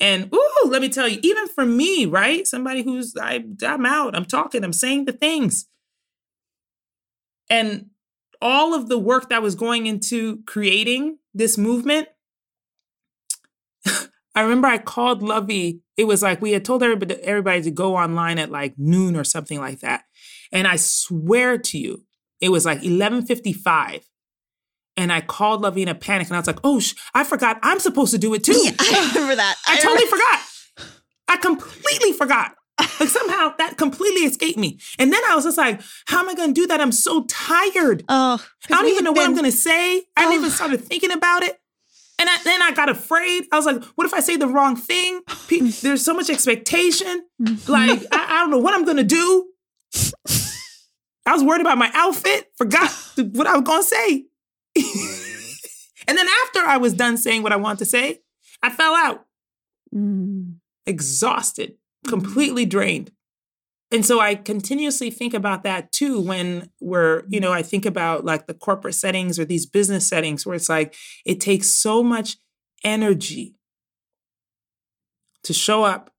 And ooh, let me tell you, even for me, right? Somebody who's I, I'm out, I'm talking, I'm saying the things. And all of the work that was going into creating this movement, I remember I called Luvvie. It was like we had told everybody, everybody to go online at like noon or something like that. And I swear to you, it was like 11:55. And I called Luvvie in a panic and I was like, "Oh, sh- I forgot I'm supposed to do it too." Yeah, I remember that. I totally forgot. I completely forgot. Like somehow that completely escaped me. And then I was just like, how am I going to do that? I'm so tired. Oh, I don't even know what I'm going to. say. I didn't even started thinking about it. And I, then I got afraid. I was like, what if I say the wrong thing? Pe- There's so much expectation. Like, I, I don't know what I'm going to do. I was worried about my outfit, forgot what I was going to say. and then after I was done saying what I wanted to say, I fell out Mm. exhausted, completely drained. And so I continuously think about that too when we're, you know, I think about like the corporate settings or these business settings where it's like it takes so much energy to show up,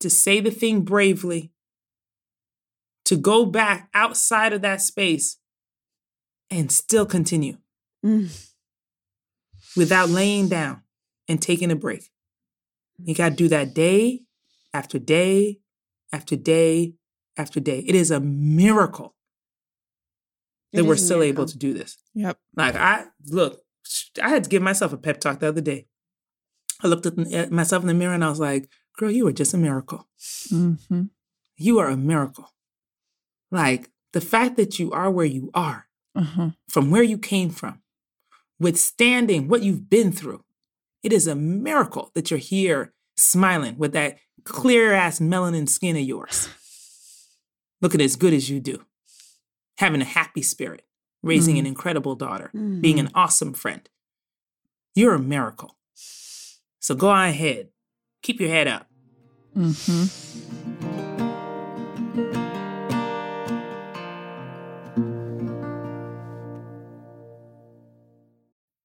to say the thing bravely, to go back outside of that space and still continue Mm. without laying down and taking a break. You got to do that day after day after day after day. It is a miracle It that we're is a still able to do this. Yep. Like I look, I had to give myself a pep talk the other day. I looked at, at myself in the mirror and I was like, "Girl, you are just a miracle. Mm-hmm. You are a miracle. Like the fact that you are where you are, Uh-huh. from where you came from, withstanding what you've been through. It is a miracle that you're here smiling with that clear ass melanin skin of yours, looking as good as you do, having a happy spirit, raising an incredible daughter, being an awesome friend. You're a miracle. So go on ahead, keep your head up. Mm-hmm.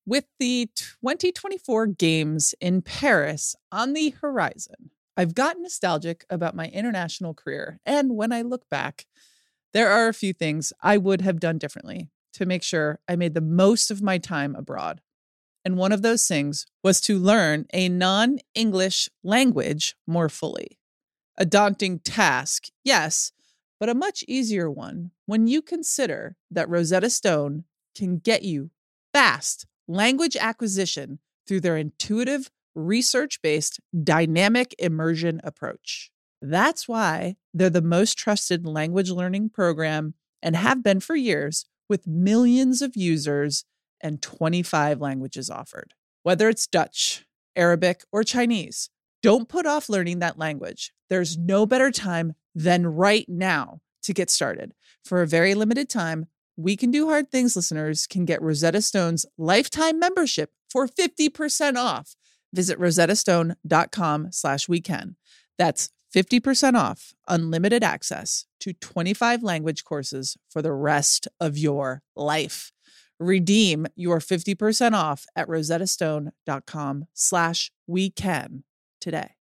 With the 2024 games in Paris on the horizon, I've gotten nostalgic about my international career. And when I look back, there are a few things I would have done differently to make sure I made the most of my time abroad. And one of those things was to learn a non English language more fully. A daunting task, yes, but a much easier one when you consider that Rosetta Stone can get you fast language acquisition through their intuitive, research based dynamic immersion approach. That's why they're the most trusted language learning program and have been for years with millions of users and 25 languages offered. Whether it's Dutch, Arabic, or Chinese, don't put off learning that language. There's no better time than right now to get started. For a very limited time, We Can Do Hard Things listeners can get Rosetta Stone's lifetime membership for 50% off. Visit rosettastone.com slash weekend. That's 50% off unlimited access to 25 language courses for the rest of your life. Redeem your 50% off at rosettastone.com slash weekend today.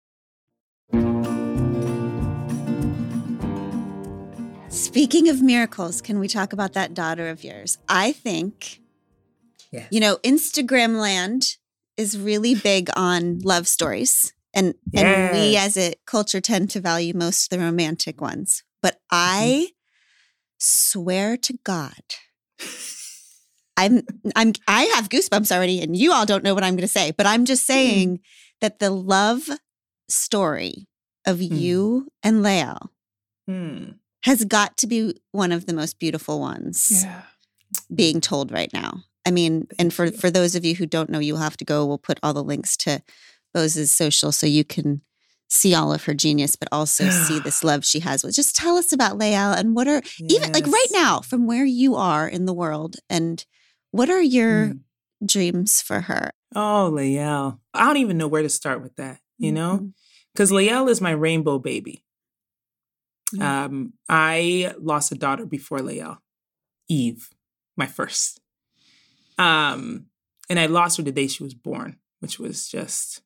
Speaking of miracles, can we talk about that daughter of yours? I think, Yes. you know, Instagram land is really big on love stories And and we as a culture tend to value most the romantic ones. But I mm-hmm. swear to God, I'm I'm I have goosebumps already, and you all don't know what I'm gonna say, but I'm just mm-hmm. saying that the love story of mm-hmm. you and Lael Hmm. has got to be one of the most beautiful ones Yeah. being told right now. I mean, and for for those of you who don't know, you'll have to go. We'll put all the links to Boz's social so you can see all of her genius, but also see this love she has. Well, just tell us about Lael and what are even like right now from where you are in the world and what are your Mm. dreams for her? Oh, Lael. I don't even know where to start with that, you know? Mhm. Because Lael is my rainbow baby. Mm. Um, I lost a daughter before Lael, Eve, my first. Um, and I lost her the day she was born, which was just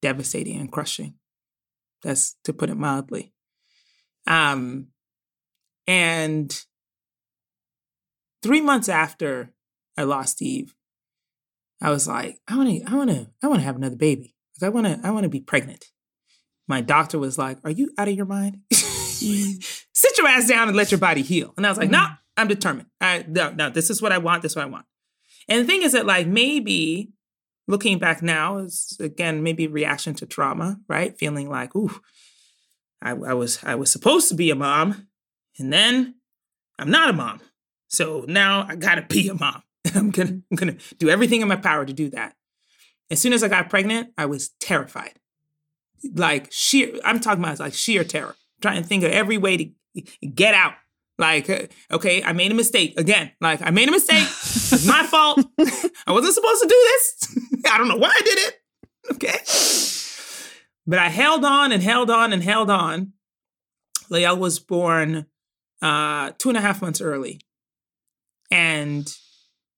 devastating and crushing. That's to put it mildly. Um, and three months after I lost Eve, I was like, I want to, I want to, I want to have another baby. Like, I want to, I want to be pregnant. My doctor was like, Are you out of your mind? Sit your ass down and let your body heal. And I was like, No, I'm determined. I no, no, this is what I want. This is what I want. And the thing is that, like, maybe looking back now is again maybe reaction to trauma, right? Feeling like, ooh, I, I was I was supposed to be a mom, and then I'm not a mom. So now I gotta be a mom. I'm gonna I'm gonna do everything in my power to do that. As soon as I got pregnant, I was terrified. Like sheer, I'm talking about like sheer terror. Trying to think of every way to get out. Like, uh, okay, I made a mistake again. Like, I made a mistake. It's my fault. I wasn't supposed to do this. I don't know why I did it. Okay. But I held on and held on and held on. Lael was born uh, two and a half months early. And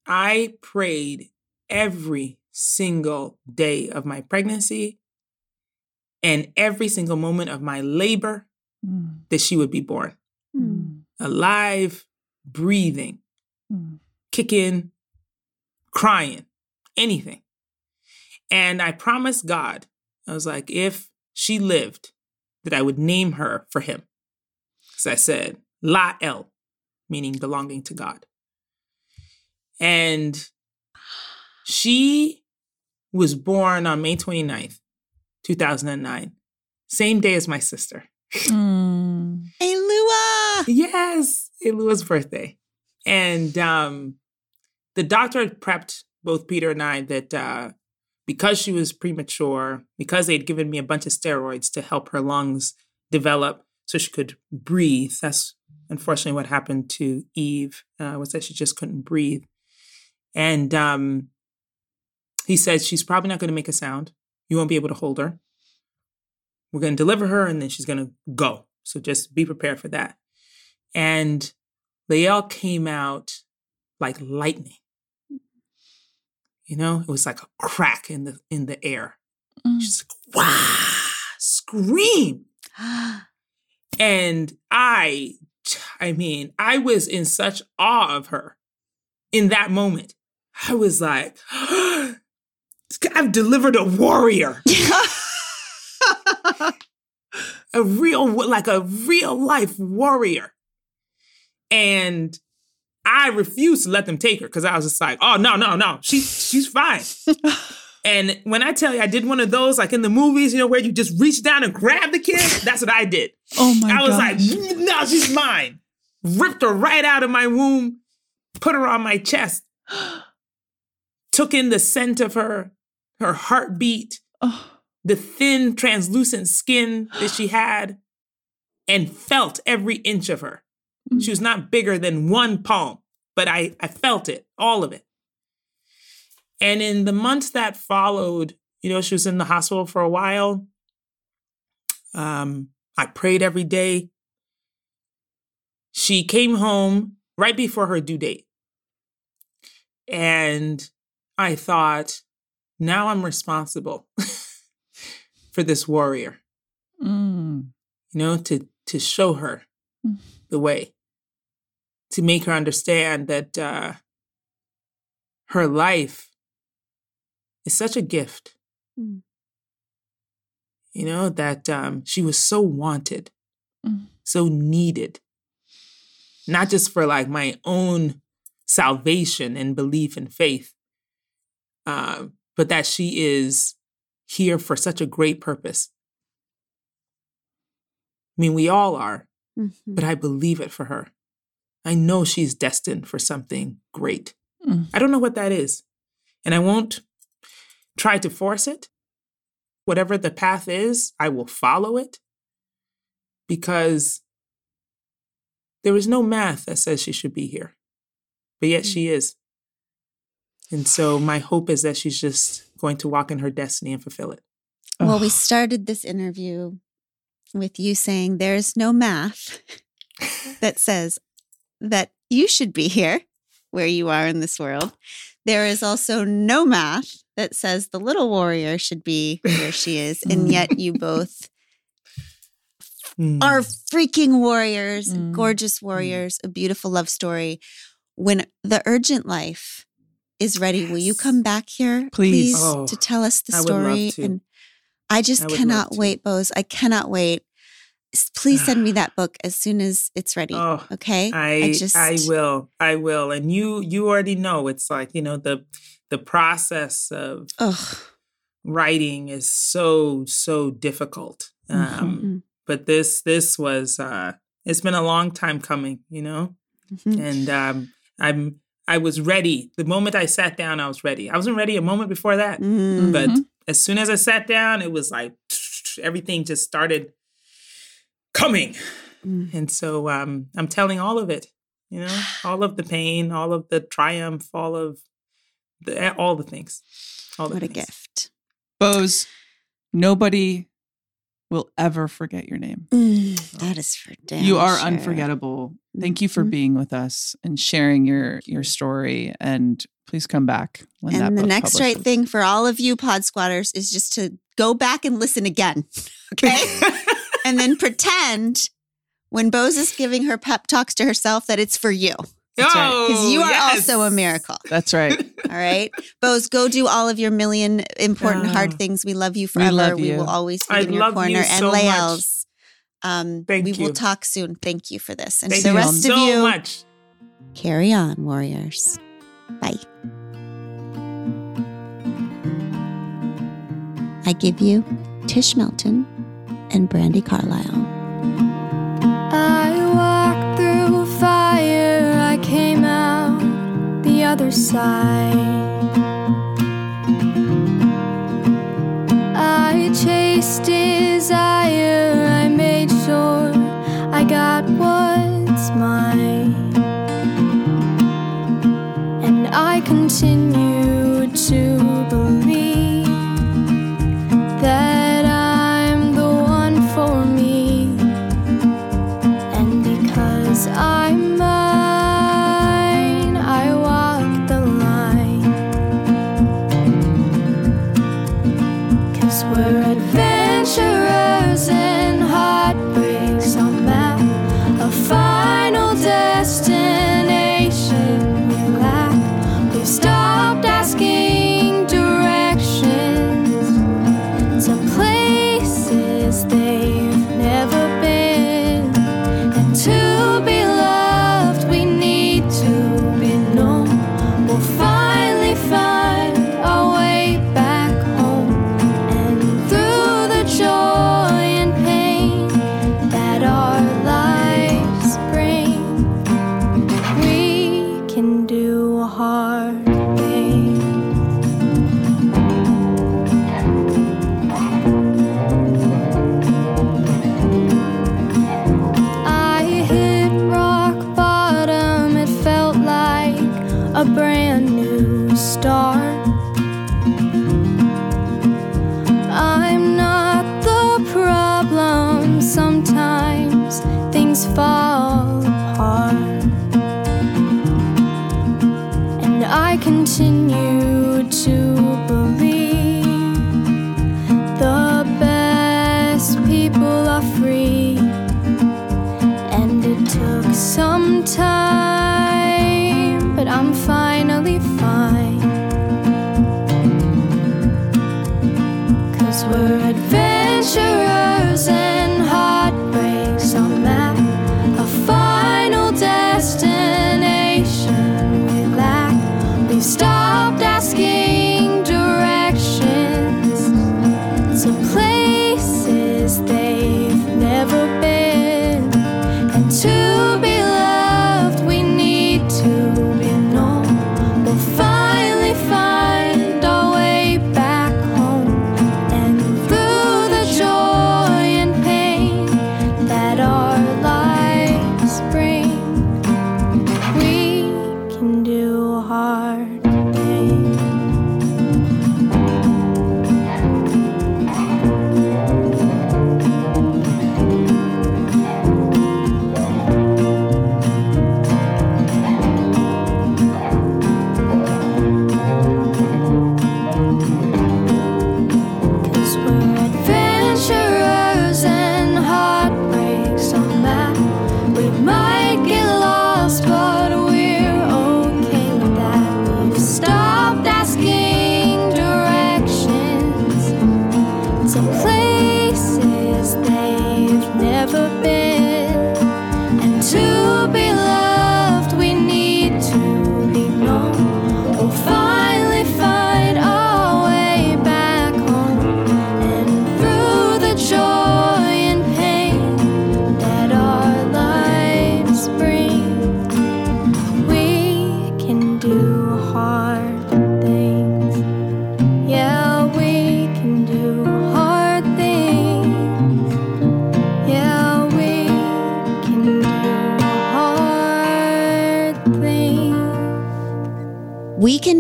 I prayed every single day of my pregnancy and every single moment of my labor Mm. that she would be born Mm. Alive, breathing, Mm. kicking, crying, anything. And I promised God, I was like, if she lived, that I would name her for him. So I said, La El, meaning belonging to God. And she was born on May 29th, 2009, same day as my sister. Mm. Hey, Lua! Yes, Ilua's birthday. And um, the doctor prepped both Peter and I that uh, because she was premature, because they'd given me a bunch of steroids to help her lungs develop so she could breathe. That's unfortunately what happened to Eve, uh, was that she just couldn't breathe. And um, he said, she's probably not going to make a sound. You won't be able to hold her. We're going to deliver her and then she's going to go. So just be prepared for that. And Lael came out like lightning. You know, it was like a crack in the in the air. Mm. She's like, wow, scream. And I, I mean, I was in such awe of her in that moment. I was like, I've delivered a warrior. a real like a real life warrior and i refused to let them take her because i was just like oh no no no she, she's fine and when i tell you i did one of those like in the movies you know where you just reach down and grab the kid that's what i did Oh my i was gosh. like no she's mine ripped her right out of my womb put her on my chest took in the scent of her her heartbeat Oh. the thin, translucent skin that she had and felt every inch of her. She was not bigger than one palm, but I, I felt it, all of it. And in the months that followed, you know, she was in the hospital for a while. Um, I prayed every day. She came home right before her due date. And I thought, now I'm responsible for this warrior, Mm. you know, to to show her Mm. the way, to make her understand that uh, her life is such a gift, Mm. you know, that um, she was so wanted, Mm. so needed, not just for like my own salvation and belief and faith, uh, but that she is here for such a great purpose. I mean, we all are, Mhm. but I believe it for her. I know she's destined for something great. Mm. I don't know what that is. And I won't try to force it. Whatever the path is, I will follow it because there is no math that says she should be here. But yet she is. And so my hope is that she's just going to walk in her destiny and fulfill it. Well, we started this interview with you saying there's no math that says that you should be here where you are in this world. There is also no math that says the little warrior should be where she is. And yet you both Mm. are freaking warriors, Mm. gorgeous warriors, a beautiful love story. When the urgent life is ready, will you come back here, Please. Oh, to tell us the I would love story? to. And I just I cannot wait, Boz. I cannot wait. Please send me that book as soon as it's ready. Oh, okay, I just I will. I will. And you you already know it's like, you know, the the process of Ugh. writing is so so difficult. Um Mhm. but this this was uh it's been a long time coming, you know? Mhm. And um I'm I was ready. The moment I sat down, I was ready. I wasn't ready a moment before that. Mm. But Mhm. as soon as I sat down, it was like everything just started coming. Mm. And so um, I'm telling all of it, you know, all of the pain, all of the triumph, all of the all the things. All the What a gift. Boz, nobody will ever forget your name. Mm, that is for damn you are sure. unforgettable. Thank you for Mhm. being with us and sharing your your story. And please come back when that And the book next right thing for all of you pod squatters is just to go back and listen again. Okay. and then pretend when Boz is giving her pep talks to herself that it's for you. That's right. Oh, Because you are yes. also a miracle. That's right. All right. Boz, go do all of your million important hard Ah. things. We love you forever. love We will always be I in your corner. you and so much. Lael's. Um, Thank we you. will talk soon. Thank you for this. And Thank to the you rest so of you, much. carry on, warriors. Bye. I give you Tish Melton and Brandi Carlile. I walked through fire, I came out the other side. I chased desire, I made sure I got what's mine. And I continue to believe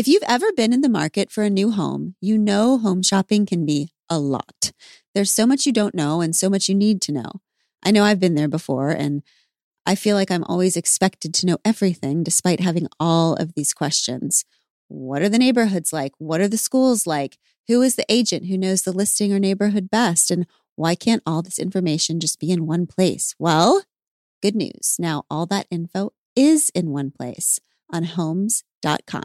If you've ever been in the market for a new home, you know home shopping can be a lot. There's so much you don't know and so much you need to know. I know I've been there before, and I feel like I'm always expected to know everything despite having all of these questions. What are the neighborhoods like? What are the schools like? Who is the agent who knows the listing or neighborhood best? And why can't all this information just be in one place? Well, good news. Now all that info is in one place on homes.com.